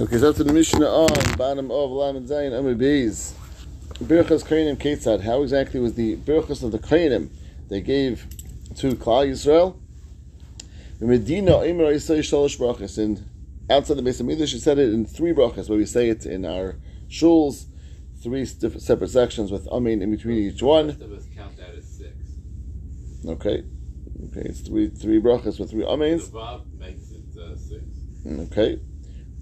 Okay, so to the Mishnah on bottom of Lamed Zayin Amud Beis. Birchas Kainim Ketzad. How exactly was the Birchas of the Kainim they gave to Klal Yisrael? In Medina, Eimer Yisrael Shalosh Brachas. And outside the Beis Hamikdash, she said it in three brachas, where we say it in our shuls, three different separate sections with Amin in between each one. Us count that as six. Okay. Okay, it's three three brachas with three The amins. Vav makes it uh, six. Okay.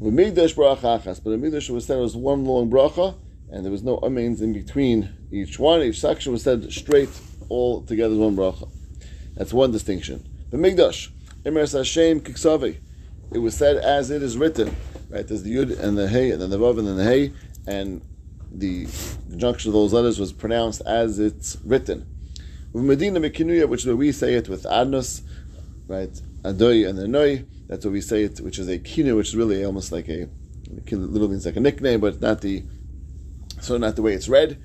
V'migdash bracha achas, but the migdash was said was one long bracha, and there was no amens in between each one. Each section was said straight all together as one bracha. That's one distinction. The migdash, Emer Hashem kiksavi. It was said as it is written. Right, there's the yud and the hey, and then the vav and then the hey, and the conjunction of those letters was pronounced as it's written. With Medina Mekinuya, which we say it with adnos, right? Adoy and the Noi. That's what we say it, which is a kinu, which is really almost like a little means like a nickname, but not the so not the way it's read,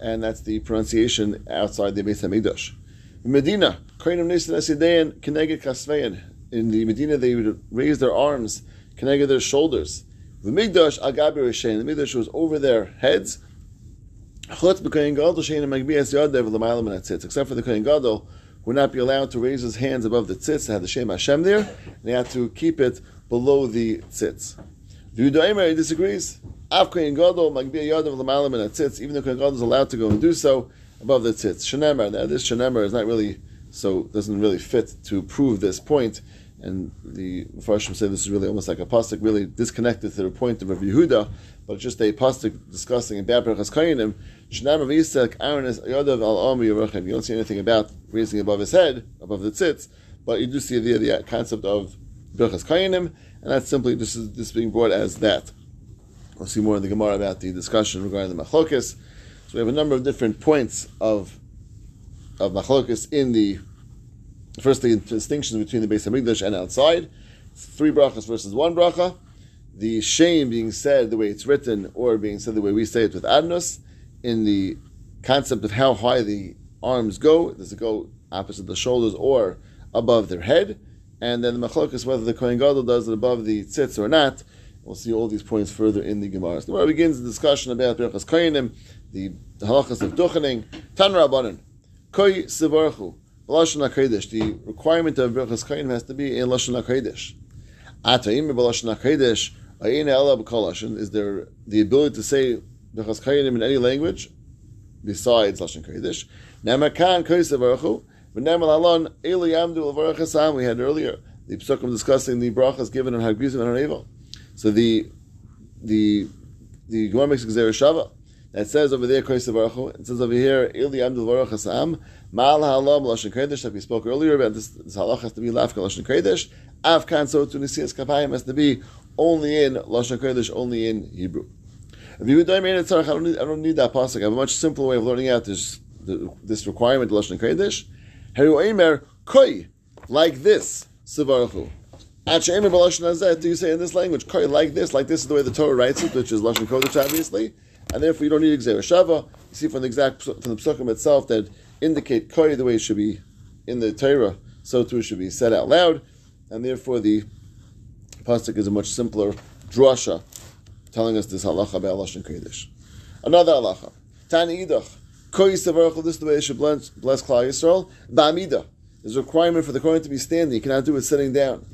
and that's the pronunciation outside the Beis Hamikdash. In Medina, Koinim Nisan Asidayan Keneged Kasveyan. In the Medina, they would raise their arms, Keneged their shoulders. The Migdash Agabi Rishain. The Migdash was over their heads. Except for the Kohen Gadol, would not be allowed to raise his hands above the tzitz. It had the Shem Hashem there, and he had to keep it below the tzitz. V'Yudaimer he disagrees. Av Gadol magbia yadev l'maylam and tzitz. Even the Kohen Gadol is allowed to go and do so above the tzitz. Shenemer. Now this Shenemer is not really so doesn't really fit to prove this point. And the Mepharshim say this is really almost like a pasuk, really disconnected to the point of Rav Yehuda, but just a pasuk discussing in Rav Yitzchak Aaron is al. You don't see anything about raising above his head, above the tzitz, but you do see the, the concept of Berachas Kayinim, and that's simply this is this being brought as that. We'll see more in the Gemara about the discussion regarding the Machlokis. So we have a number of different points of of Machlokis in the firstly distinctions between the Beis Hamikdash and outside. Three brachas versus one bracha. The shame being said the way it's written, or being said the way we say it with adnos, in the concept of how high the arms go. Does it go opposite the shoulders or above their head? And then the machlokas whether the Kohen Gadol does it above the tzitz or not. We'll see all these points further in the Gemara. The Gemara begins the discussion about Berachas Kohenim, the, the halachas of duchening. Tan Rabbanan, Koi Sivarchu, Lashon HaKodesh. The requirement of Berachas Kohenim has to be in Lashon HaKodesh. Atayim Lashon HaKodesh, Ayin Ela B'Kol. Is there the ability to say Berachas Kohenim in any language besides Lashon Kodesh? Namakan Koi Sivarchu, V'nemal Alon Eli L'Varachasam. We had earlier the psukim discussing the brachas given on Hagrizim and on Evel. So the the the Gemara makes a Gzera Shava that says over there Baruch It says over here Eli Amdul Baruch Hasam Mal Halam Lashon Kodesh that we spoke earlier about. This, this halach has to be Lafka Lashon Kodesh. Avkan so to Nisias Kapayim has to be only in Lashon Kodesh, only in Hebrew. If you don't mean it, I don't need I don't need that pasuk. I have a much simpler way of learning out this this requirement Lashon Kodesh. Heru Eimer Koi like this Sivaruchu. Do you say in this language, like this, like this is the way the Torah writes it, which is Lashon Kodesh, obviously, and therefore you don't need Gzera Shava. You see from the exact from the psukim itself that indicate Koi the way it should be in the Torah, so too should be said out loud, and therefore the pasuk is a much simpler drasha, telling us this halacha about Lashon Kodesh. Another halacha, Tani Idach, Koi Savarachal, this is the way it should bless, bless Klal Yisrael, Ba'amida. There's a requirement for the Kohen to be standing. You cannot do it sitting down.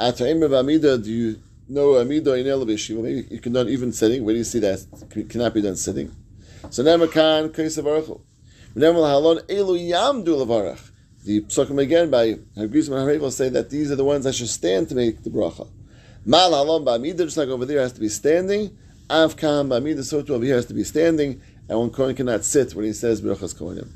At Amida, do you know Amida in Elavishiva? Maybe you can do even sitting. Where do you see that? It cannot be done sitting. So Nemakan Kaisavarachal. Nemal Halon Elu Yamdu Lavarach. The psukim again by Hagrizim and Haravel say that these are the ones that should stand to make the bracha. Mal Halon Ba'amida, just like over there, has to be standing. Avkam Ba'amida, so too over here has to be standing. And one Kohen cannot sit when he says Berachas Kohenim.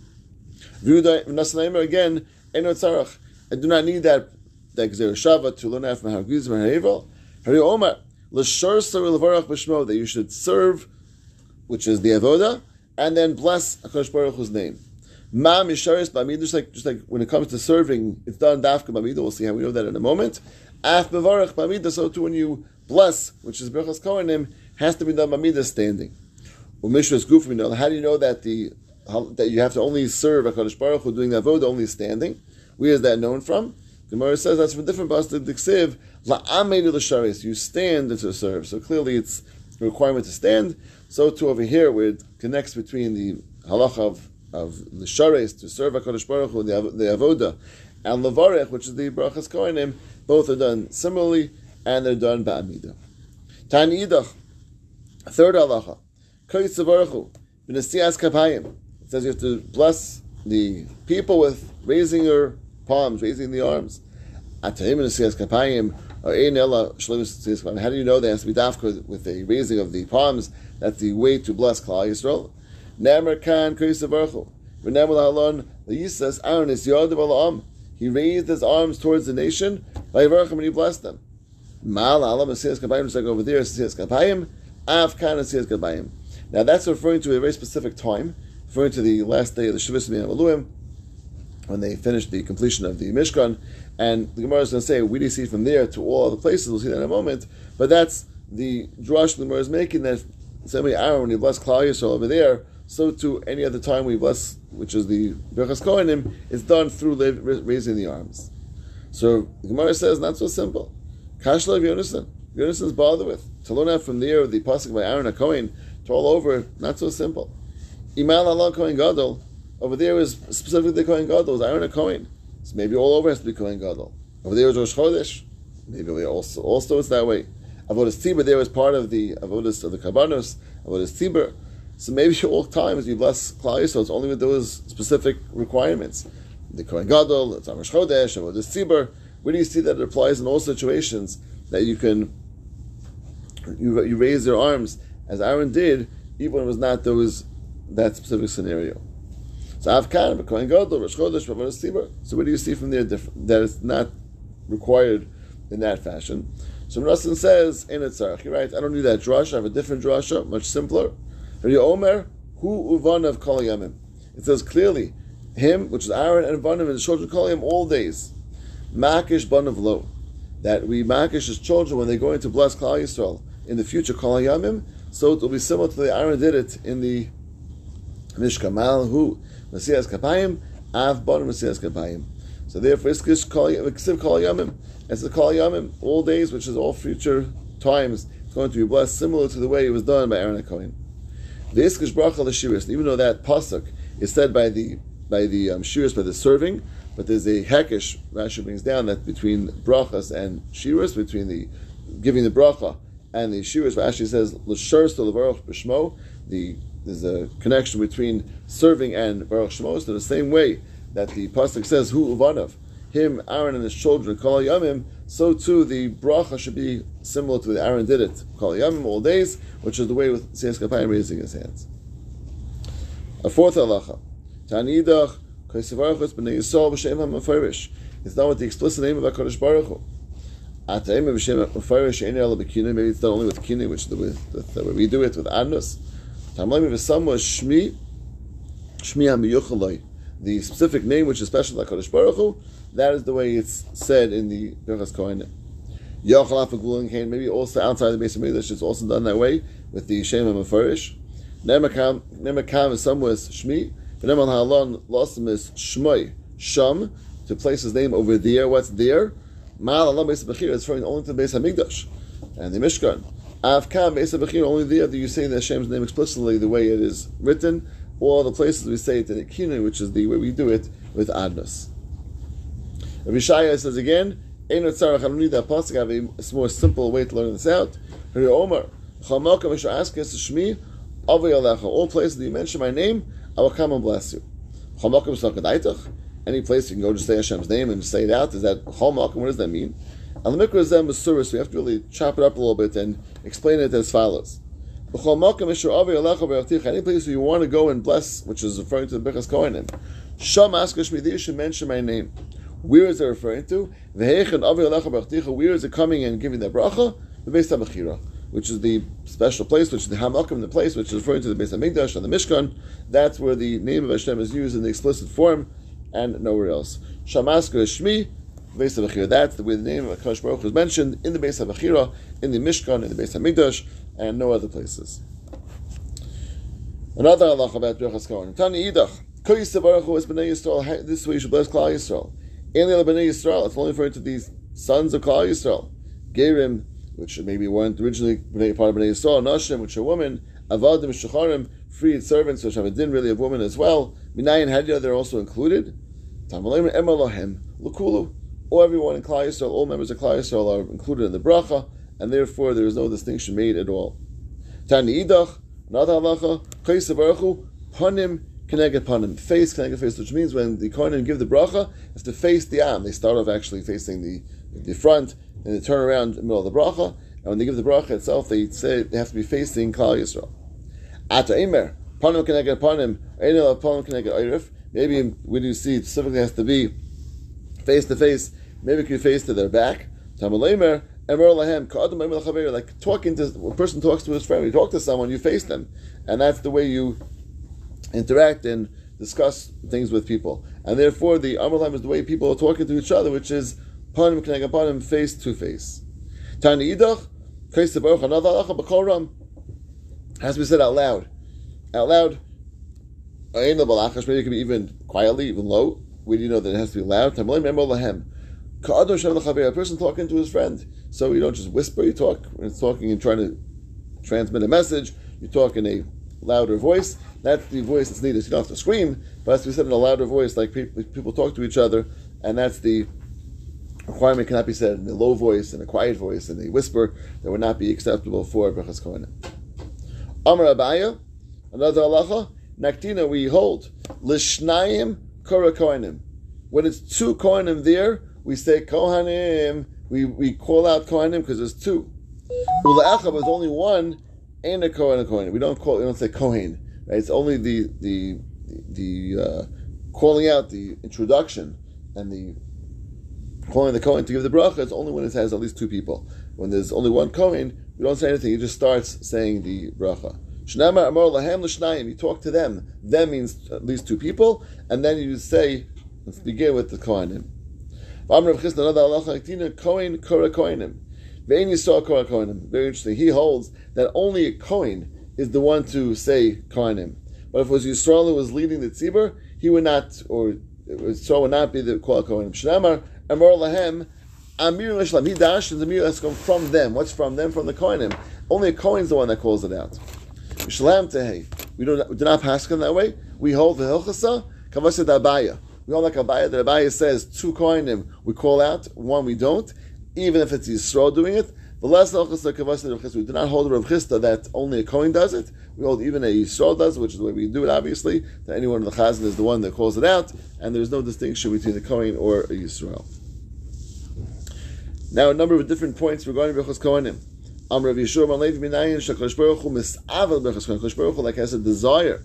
Vuda Nasanaimer again, Eno Tzarach. I do not need that that Gzer Shava to learn after Hagrizim and Haravel. Hari Omar, L'shar Saril Levarach B'Shmo, that you should serve, which is the Avoda, and then bless HaKadosh Baruch Hu's name. Ma Misharis B'Amid, just like, just like when it comes to serving, it's done Dafka B'Amid, we'll see how we know that in a moment. Af Bevarach B'Amid, so too when you bless, which is Berachas Kohenim, has to be done B'Amid standing. Umishras Gufim, how do you know that the that you have to only serve HaKadosh Baruch Hu doing the Avoda only standing? Where is that known from? The Gemara says that's from different pasuk. The you stand to serve. So clearly it's a requirement to stand. So too over here, where it connects between the halacha of, of the shares to serve HaKadosh Baruch Hu, the, the avoda, and levarech, which is the brachas kohenim, both are done similarly, and they're done ba'amida. Tani idach, third halacha, koyitz Baruch Hu, b'nesias kapayim. It says you have to bless the people with raising your palms, raising the arms. Atayim b'nesias kapayim, How do you know that has to be dafka with the raising of the palms? That's the way to bless Klal Yisrael. Nemer kan koyitz Baruch Hu. Remember the the Yisas Aaron is yod. He raised his arms towards the nation, and he blessed them. Mal alam asiyas kabayim, just like over there, asiyas kabayim, kan asiyas kabayim. Now that's referring to a very specific time, referring to the last day of the Shavuos Eluim, when they finished the completion of the Mishkan, and the Gemara is going to say, we see from there to all other places, we'll see that in a moment, but that's the drush the Gemara is making, that same way Aaron, when he blessed Klal over there, so too any other time we bless, which is the Berachas Kohenim, is done through raising the arms. So the Gemara says, not so simple. Kashla of Yonason. Yonason's bothered with. To learn out from there, the pasuk by Aaron HaKohen, to all over, not so simple. Imal Allah Kohen Gadol, over there is specifically the Kohen Gadol, is Aaron HaKohen. So maybe all over has to be Kohen Gadol. Over there is Rosh Chodesh. Maybe also, also it's that way. Avodas Tibur there is part of the Avodas of the Kabbanos, Avodas Tiber. So maybe all times you bless Klal so it's only with those specific requirements. The Kohen Gadol, it's Amish Chodesh, the Tzibur. Where do you see that it applies in all situations that you can you, you raise your arms as Aaron did, even when it was not those that specific scenario. So Avkan, Rosh Chodesh. So where do you see from there that it's not required in that fashion? So Rasan says, in Tzarech, you're right, I don't need that drasha, I have a different drasha, much simpler. Omer, who uvanav kol yamim. It says clearly, him, which is Aaron and Vanim, and the children call him all days. Makish banav lo. That we makish his children when they go into bless Klal Yisrael in the future yamim. So it will be similar to the Aaron did it in the Mishkamal, who Mesias Kapayim, Av Banim Mesias Kapayim. So therefore, it's kol yamim. It's the kol yamim, all days, which is all future times. It's going to be blessed similar to the way it was done by Aaron Cohen. The Iskish Bracha L'Shiris, even though that pasuk is said by the by the um, Shiris, by the serving, but there's a Hekish, Rashi brings down that between Brachas and Shiris, between the giving the Bracha and the Shiris, Rashi says, L'Shir to L'Baruch B'Shmo, the there's a connection between serving and Baruch Shemos, in the same way that the pasuk says, "Hu uvanav," him, Aaron, and his children, Kol Yamim, so too the bracha should be similar to the Aaron did it, Kol Yamim, all days, which is the way with Siyas Kapayim raising his hands. A fourth halacha, Tanidach, Kaisivarachos b'nei Yisrael b'shem ha-mefarish. It's not with the explicit name of HaKadosh Baruch Hu. Maybe it's not only with kina, which is the way, the way we do it with Tamlayim v'sam was shmi, shmi ha-miyuchaloi. The specific name which is special to HaKadosh Baruch Hu, that is the way it's said in the Birchas Kohen. Yochel Maybe also outside the base of English, it's also done that way with the Shem HaMefarish. Nemakam is somewhere Shmi, but Nemal Halon is Shmoy, Sham, to place his name over there. What's there? Mal Allah Beis is referring only to the Beis HaMikdash and the Mishkan. Avkam Beis Bechir, only there do you say the Hashem's name explicitly the way it is written, or the places we say it in Ikinu, which is the way we do it with Adnas. Rishaya says again, Ein tzarach, I don't need that pasuk. I have a more simple way to learn this out. Huri Omer, Chamalka Misha Askes Shmi, Avay Alecha. All places that you mention my name, I will come and bless you. Chamalka Misakadaitach. Any place you can go to say Hashem's name and say it out. Is that Chamalka? What does that mean? And the mikra is then Masuris. We have to really chop it up a little bit and explain it as follows. Any place where you want to go and bless, which is referring to the Bechas Kohenim, Sham Midi should mention my name. Where is it referring to? Where is it coming and giving that bracha? The Beis HaMechira, which is the special place, which is the Hamakim, the place which is referring to the Beis HaMikdash and the Mishkan. That's where the name of Hashem is used in the explicit form and nowhere else. Shamaska Shmi, Beis HaMechira. That's the way the name of Akash Baruch is mentioned in the Beis HaMechira, in the Mishkan, in the Beis HaMikdash, and no other places. Another halacha about Birchas Kohen. Tani Idach. Koyis Baruch Hu is Bnei Yisrael. This way you should bless Klal Yisrael. Eli Bnei Yisrael. It's only referring to these sons of Klal Yisrael. Gerim, which maybe weren't originally part of Bnei Yisrael, Nashim, which are women, Avadim, Shecharim, freed servants, which have a din really of women as well. Minayin Hadya, they're also included. Tamalim Emar Lahem, Lukulu, or everyone in Klal Yisrael, all members of Klal Yisrael are included in the bracha, and therefore there is no distinction made at all. Tani Idach, another halacha, Chayse Baruchu, Panim Keneged Panim, face Keneged face, which means when the Kohanim give the bracha, it's to face the Am. They start off actually facing the, the front, and they turn around in the middle of the bracha, and when they give the bracha itself, they say they have to be facing Klal Yisrael. Ata Imer, Panim Keneged Panim, Einel Panim Keneged Eirif, maybe when you see it specifically has to be face to face, maybe could face to their back. Tamalamer, Emer Lahem, Ka'adam Emer like talking to, a person talks to his friend, you talk to someone, you face them. And that's the way you interact and discuss things with people. And therefore, the Amar is the way people are talking to each other, which is Panim Knega Panim, face to face. Tani Idach, another has to be said out loud. Out loud, maybe it can be even quietly, even low. We do know that it has to be loud. Tamalaim Emer Lahem. A person talking to his friend. So you don't just whisper, you talk, when it's talking and trying to transmit a message, you talk in a louder voice. That's the voice that's needed. You don't have to scream, but it has to be said in a louder voice, like people, people talk to each other, and that's the requirement cannot be said in a low voice, in a quiet voice, in a whisper that would not be acceptable for Brachas Kohanim. Amar Abaya, another halacha, Naktina we hold, Lishnayim Kora Kohanim. When it's two Kohanim there, we say Kohanim, we, we call out Kohanim because there's two. Ula'acha, but only one, ain't a Kohen a Kohen. We don't call, we don't say Kohen, right? It's only the, the, the, uh, calling out, the introduction, and the calling the Kohen to give the bracha, it's only when it has at least two people. When there's only one Kohen, we don't say anything, he just starts saying the bracha. Shnama l'shnayim, you talk to them. Them means at least two people, and then you say, let's begin with the Kohanim. Kora Kora. Very interesting. He holds that only a Kohen is the one to say Kohanim. But if it was Yisrael who was leading the tzibur, he would not, or Yisrael would not be the Kol Kohanim. Shnamar, Amar Lahem, Amir Lishlam. He dashed, and the Amir has come from them. What's from them? From the Kohanim. Only a Kohen is the one that calls it out. Shalom Tehei. We do not pass him that way. We hold the Hilchasa, Kavasa Dabaya. We hold like Abaya, that Abaya says two Kohanim we call out, one we don't, even if it's Yisrael doing it. The last we do not hold Rav Chisda that only a Kohen does it. We hold even a Yisrael does which is the way we do it, obviously, that anyone in the Chazan is the one that calls it out, and there's no distinction between the Kohen or a Yisrael. Now, a number of different points regarding Berachos Kohanim. Am Rav Yeshua Levi Minayin Shakadosh Baruch Hu Misavel Berachos Kohanim. Kadosh Baruch Hu like has a desire.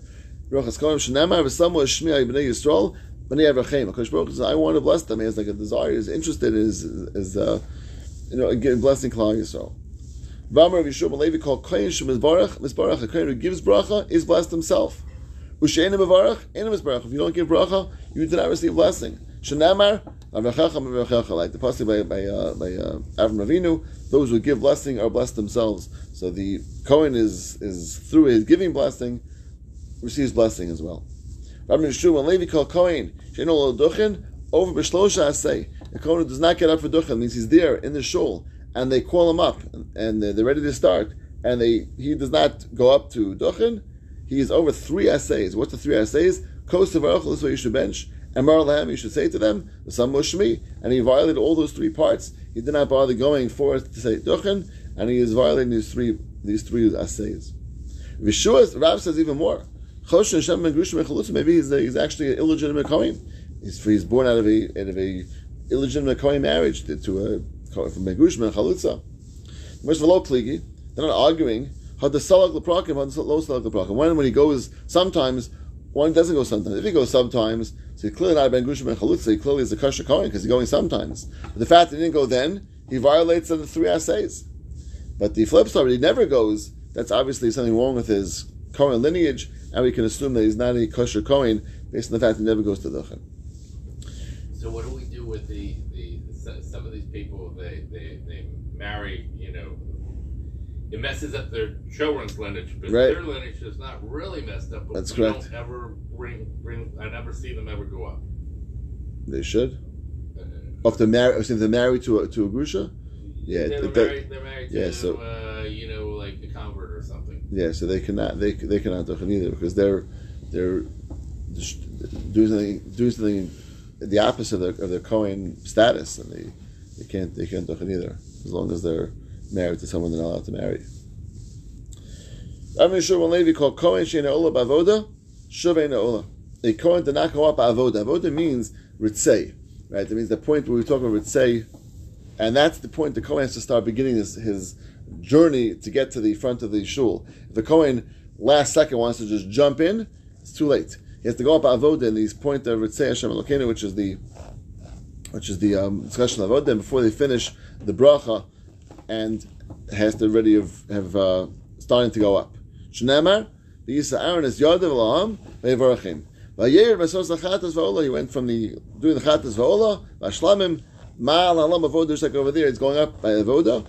Berachos Kohanim Shenamar V'Samu Shmi Bnei Yisrael Baruch says, I want to bless them. He has like a desire. He's interested. Is is uh, you know again blessing Klal Yisrael. Vam Rav Yeshua Levi called Kohen Shemizbarach Mizbarach. A Kohen who gives bracha is blessed himself. Ushein Mivarach Ein Mizbarach. If you don't give bracha, you do not receive blessing. Avrachacham Avrachacha. Like the passage by by uh, by uh, Avram Avinu those who give blessing are blessed themselves. So the Kohen is is through his giving blessing receives blessing as well. Rabbi Yeshua Levi called Kohen Sheino Duchin over b'shlosha asay. the Kohen does not get up for duchin means he's there in the shul and they call him up and they're ready to start and they he does not go up to duchin. He is over three essays. What's the three essays? Kos Baruch this way you should bench. And Marlahem, you should say to them, the son Mushmi, and he violated all those three parts. He did not bother going forth to say Duchen, and he is violating these three these three essays. Vishuas, Rav says even more. Maybe he's, he's actually an illegitimate Kohen. He's, he's born out of a out of a illegitimate Kohen marriage to, a from Ben Grushim and Chalutza. Most of Kligi, they're not arguing. Had the salak leprakim, had the low salak leprakim. When when he goes, sometimes one doesn't go sometimes. If he goes sometimes, so he clearly not Ben Grushim and Chalutza. He clearly is a kosher Kohen because he's going sometimes. But the fact that he didn't go then, he violates the three assays. But the flip side, he never goes. That's obviously something wrong with his Kohen lineage, and we can assume that he's not a kosher Kohen based on the fact he never goes to Duchen. So what do we do with the, the some of these people? They they, they marry, you know. It messes up their children's lineage, but Right. their lineage is not really messed up. But That's we correct. Don't ever bring bring. I never see them ever go up. They should. Uh, If they're if they're married to a, to a grusha, Yeah, they're, it- married, they're married to, yeah, so- uh, you know, like a convert or something. Yeah, so they cannot they they cannot duchen either because they're they're doing something doing something the opposite of their, of their Cohen status, and they, they can't they can't duchen either as long as they're married to someone they're not allowed to marry. I'm sure when Levi called Cohen Sheina Ola Bavoda, Shuveina Ola. A Cohen did not go up Avoda. Avoda means ritzei, right? That means the point where we talk about ritzei, and that's the point the Kohen has to start beginning his, his journey to get to the front of the shul. If the Kohen last second wants to just jump in, it's too late. He has to go up Avoda and these point of ritzei Hashem Elokeinu, which is the which is the um, discussion of Avoda, and before they finish the bracha, and has to already have, have uh, starting to go up. Shnemar, the Yisa Aaron is Yadav Laham, Ve'evarachim. Vayer Vasos Lachatas Va'ola, he went from the, doing the Chatas Va'ola, Vashlamim, Ma'al Alam Avoda, just like over there, it's going up by Avoda,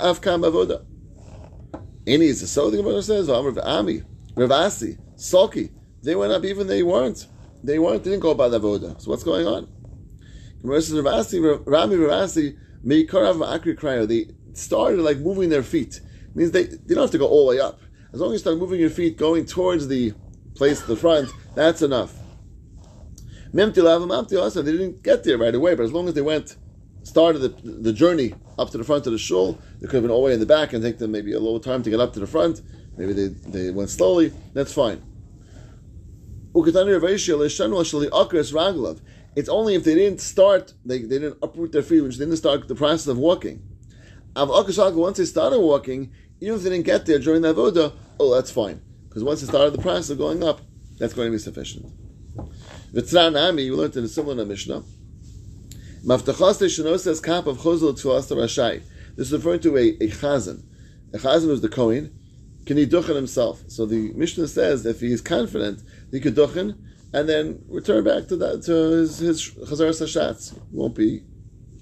Afkam Avoda. Any is the so the Gemara says, Ami, Ravasi, Salki, they went up even they weren't. They weren't, they didn't go by the Avoda. So what's going on? Gemara says, Ravasi, Rami Ravasi, Meikarav Akri Cryo, they started like moving their feet. It means they, they don't have to go all the way up. As long as you start moving your feet, going towards the place the front, that's enough. Memti Lav Mamti also, they didn't get there right away, but as long as they went, started the, the journey up to the front of the shul, they could have been all the way in the back and take them maybe a little time to get up to the front. Maybe they, they went slowly, that's fine. It's only if they didn't start, they, they didn't uproot their feet, which they didn't start the process of walking. Once they started walking, even if they didn't get there during the avoda, oh, that's fine. Because once they started the process of going up, that's going to be sufficient. V'tzran we learned in a similar Mishnah. Maftachas says kap of chozel tfilas rashai. This is referring to a, a chazan. A chazan was the Kohen. Can he duchen himself? So the Mishnah says if he is confident, he could duchen and then return back to that to his his chazar sashatz. He won't be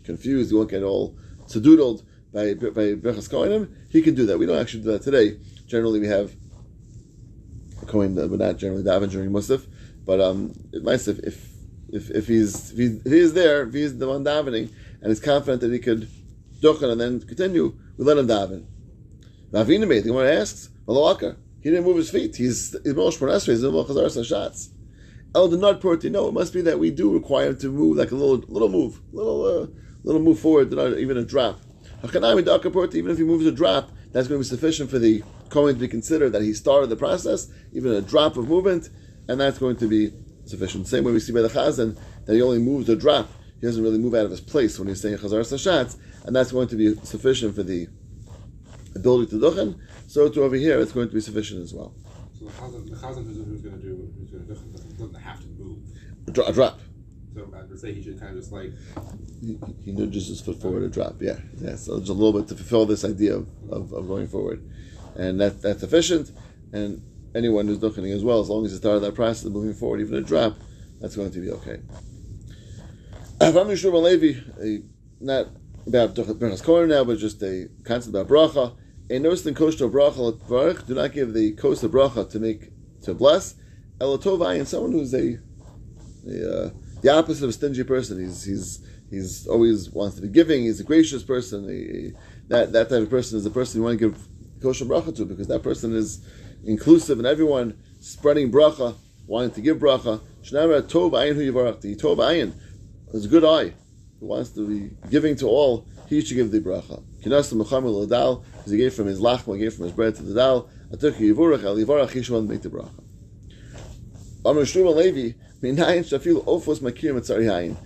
confused. He won't get all sedoodled by by Berachas Kohenim, he can do that. We don't actually do that today. Generally, we have a Kohen, but not generally daven during Musaf. But um, if if if, he's if he's, if there, if he's the one davening, and he's confident that he could and then continue, we let him daven. Ravina made the Gemara asks, Malawaka, he didn't move his feet. He's he's Moshe Parnasri, he's Zimel Chazar Sashatz. El Denard Porti, no, it must be that we do require him to move like a little little move, little uh, little move forward, not even a drop. Even if he moves a drop, that's going to be sufficient for the Kohen to be considered that he started the process, even a drop of movement, and that's going to be sufficient. Same way we see by the Chazan that he only moves a drop. He doesn't really move out of his place when he's saying Chazar Sashatz, and that's going to be sufficient for the ability to duchen. So to over here, it's going to be sufficient as well. So the chazan, the chazan who's, going to do, who's going to do, doesn't, have to move. A, dro- a drop. So I would say he should kind of just like He, he nudges his foot forward a drop. Yeah, yeah. So just a little bit to fulfill this idea of, of, of going forward, and that that's efficient. And anyone who's duchening as well, as long as he started that process of moving forward, even a drop, that's going to be okay. Avram Yeshua Levi, not about Berachas Kohen now, but just a concept about bracha. A notice in kosher bracha do not give the kosher of bracha to make to bless. Elatovai and someone who's a, a uh, the opposite of a stingy person. He's he's he's always wants to be giving. He's a gracious person. He, that that type of person is the person you want to give kosher bracha to because that person is inclusive and everyone spreading bracha, wanting to give bracha. Shnara tov ayin hu yivarach. The tov ayin is a good eye who wants to be giving to all. He should give the bracha. Kinas Muhammad l'dal because he gave from his lachma, gave from his bread to the dal. Atuk yivarach al yivarach. He should make the bracha. Amr Shmuel Levi, Minayin Shafil Ofos Makir Mitzari.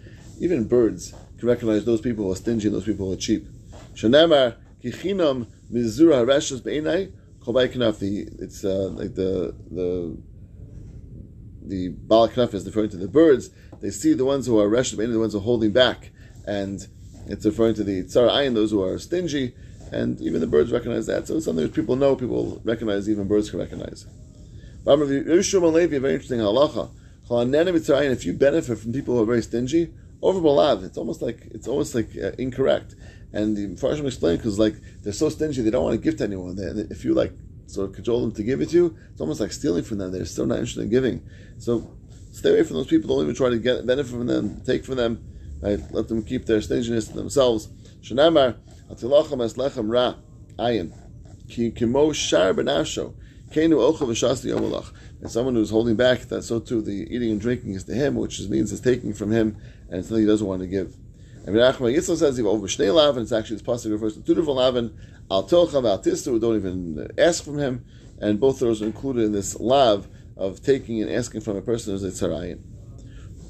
Even birds can recognize those people who are stingy and those people who are cheap. Shanamar Kichinam Mizura Harashas Beinai Kobay Kanafi. It's uh, like the the the Baal is referring to the birds. They see the ones who are Rashas Beinai, the ones who are holding back, and it's referring to the Tzar Ayin, those who are stingy, and even the birds recognize that. So it's something that people know, people recognize, even birds can recognize. Yeshua Levi, a very interesting halacha. If you benefit from people who are very stingy, over malav, it's almost like it's almost like uh, incorrect. And the Farshim explained because like they're so stingy, they don't want to give to anyone. They, if you like sort of cajole them to give it to you, it's almost like stealing from them. They're still not interested in giving. So stay away from those people. Don't even try to get benefit from them, take from them. Right? Let them keep their stinginess to themselves. Shanamar Atilachem es lechem ra ayin. Ki kimo shar benasho. Kenu ocha v'shasti yomalach. And someone who's holding back, that so too the eating and drinking is to him, which means it's taking from him, and it's something he doesn't want to give. And Yitzchak says even over Shnei Lavin, it's actually this pasuk refers to two different Lavin, Al Tilcha Al don't even ask from him, and both those are included in this lav of taking and asking from a person who's a tzarayin.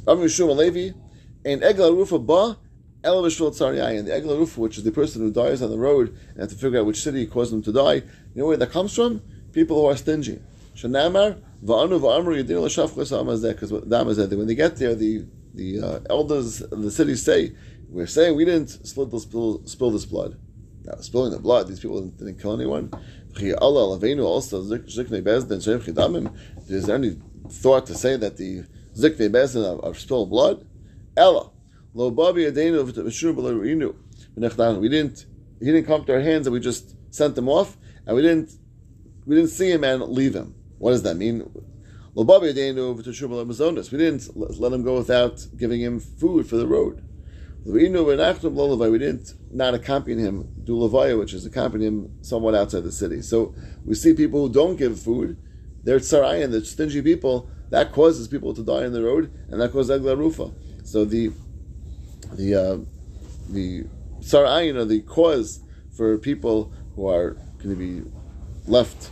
Rabbi Yeshua Levi, and Egla Rufa Ba, El Bishvil Tzarayin, the Egla Rufa, which is the person who dies on the road and have to figure out which city caused them to die. You know where that comes from? People who are stingy. Shanamar, Va'anu Va'amru Yedin L'Shafchus Amazeh, because when they get there, the the uh, elders of the city say, we're saying we didn't spill, spill, spill this blood. Now, spilling the blood, these people didn't, didn't kill anyone. Is there any thought to say that the Zikne Bezdin are, are spilled blood? Ella. Lo Babi Adenu We didn't he didn't come to our hands and we just sent them off and we didn't we didn't see him and leave him. What does that mean? Lo Babi Adenu We didn't let him go without giving him food for the road. We didn't not accompany him, do Levaya, which is accompany him somewhat outside the city. So we see people who don't give food, they're tzarayin, they're stingy people, that causes people to die on the road, and that causes Egla Rufa. So the the uh, the tzarayin, or the cause for people who are going to be left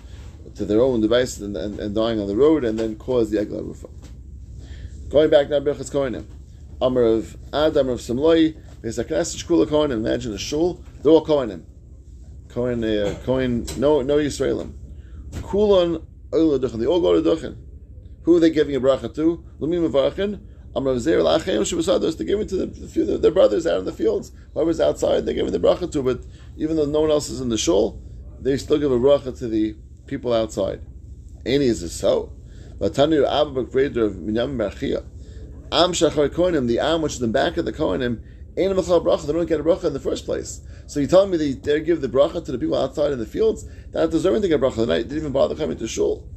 to their own devices and, and, and, dying on the road, and then cause the Egla Rufa. Going back now, Birchas Kohenim. Amr of Ad, Amr of Samloi, Knesset Shkula Kohen, imagine a shul, they're all Kohenim. Kohen, uh, Kohen, no, no Yisraelim. Kulon, Oila they all go to Duchen. Who are they giving a bracha to? Lumim Mavarachin, They're giving to the, the, their brothers out in the fields. Whoever's outside, they're giving the bracha to, but even though no one else is in the shul, they still give a bracha to the people outside. Any is this so? Vatanu Abba Grader of Minyam. Am Shachar Kohanim, the Am which is the back of the Kohanim, ain't a bracha. They don't get a bracha in the first place. So you're telling me they, they give the bracha to the people outside in the fields? They're not deserving to get bracha. They didn't even bother coming to shul.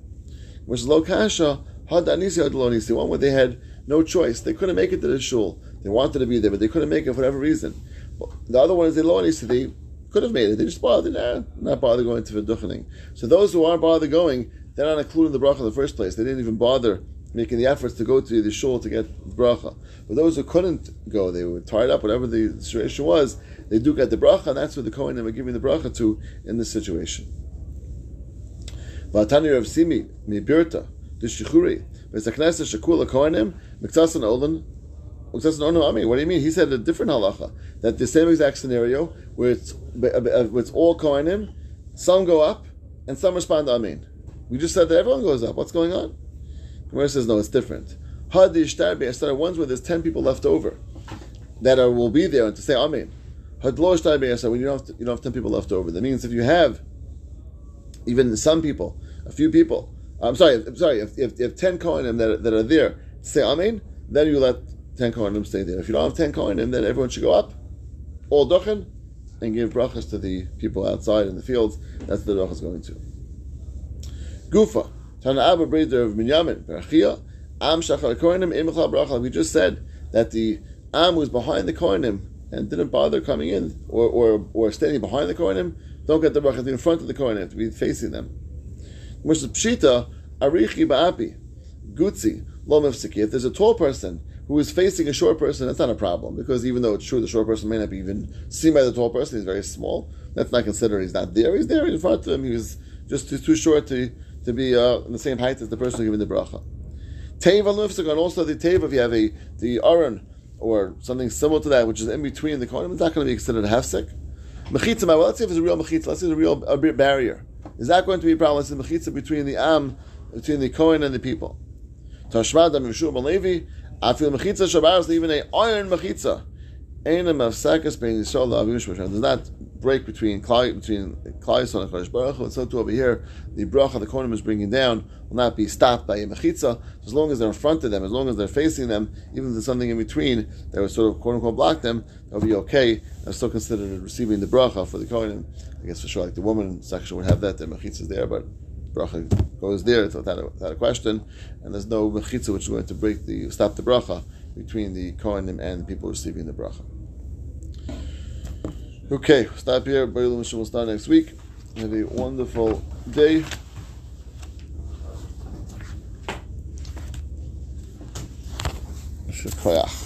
Which is lo kasha had anisi The one where they had no choice. They couldn't make it to the shul. They wanted to be there, but they couldn't make it for whatever reason. But the other one is the lo anisi. They could have made it. They just bothered. Nah, not bother going to the duchening. So those who aren't bother going, they're not included in the bracha in the first place. They didn't even bother making the efforts to go to the shul to get bracha. But those who couldn't go, they were tied up, whatever the situation was, they do get the bracha, and that's what the Kohanim were giving the bracha to in this situation. Vatani Rav Simi, Mibirta, Shakula Kohanim, Miktasan Olan, what do you mean? He said a different halacha that the same exact scenario where it's, uh, where it's all kohenim, some go up and some respond Amen. We just said that everyone goes up. What's going on? Gemara says no, it's different. Hadish ones where there's ten people left over that are, will be there and to say Amen. Hadlo shtar when you don't have, you don't have ten people left over. That means if you have even some people, a few people. I'm sorry. I'm sorry. If, if, if ten kohenim that, that are there say Amen, then you let ten kohenim stay there. If you don't have ten kohenim, then everyone should go up, all duchen, and give brachas to the people outside in the fields. That's the brachas going to. Gufa. Tana Abba of Minyamin, Berachia, Am Shachar Kohenim, Imchal Bracha. We just said that the Am was behind the Kohenim and didn't bother coming in or, or, or standing behind the Kohenim. Don't get the brachas in front of the Kohenim, to be facing them. Which is Pshita, Arichi Ba'api, Gutzi, Lomevsiki. If there's a tall person who is facing a short person, that's not a problem because even though it's true the short person may not be even seen by the tall person, he's very small. That's not considered he's not there. He's there in front of him. He was just too short to to be uh, in the same height as the person giving the bracha. Teva lufsik, and also the teva, if you have a the aron or something similar to that, which is in between the kohen, it's not going to be considered a hefsek. Mechitza, well, let's see if it's a real mechitza. Let's see if it's a real a barrier. Is that going to be a problem? It's the mechitza between the am, between the kohen and the people. Tashmad, Malevi, I feel mechitza even a iron mechitza. Does not break between between Klai and Kadosh Baruch and so too over here, the bracha the Kohanim is bringing down will not be stopped by a mechitza. As long as they're in front of them, as long as they're facing them, even if there's something in between that would sort of quote unquote block them, they'll be okay. They're still considered receiving the bracha for the Kohanim. I guess for sure, like the woman section would have that, the mechitza is there, but bracha goes there without a, without a question, and there's no mechitza which is going to break the stop the bracha between the Kohanim and the people receiving the bracha. Okay, stop here. Hashem will start next week. Have a wonderful day. Shukayach.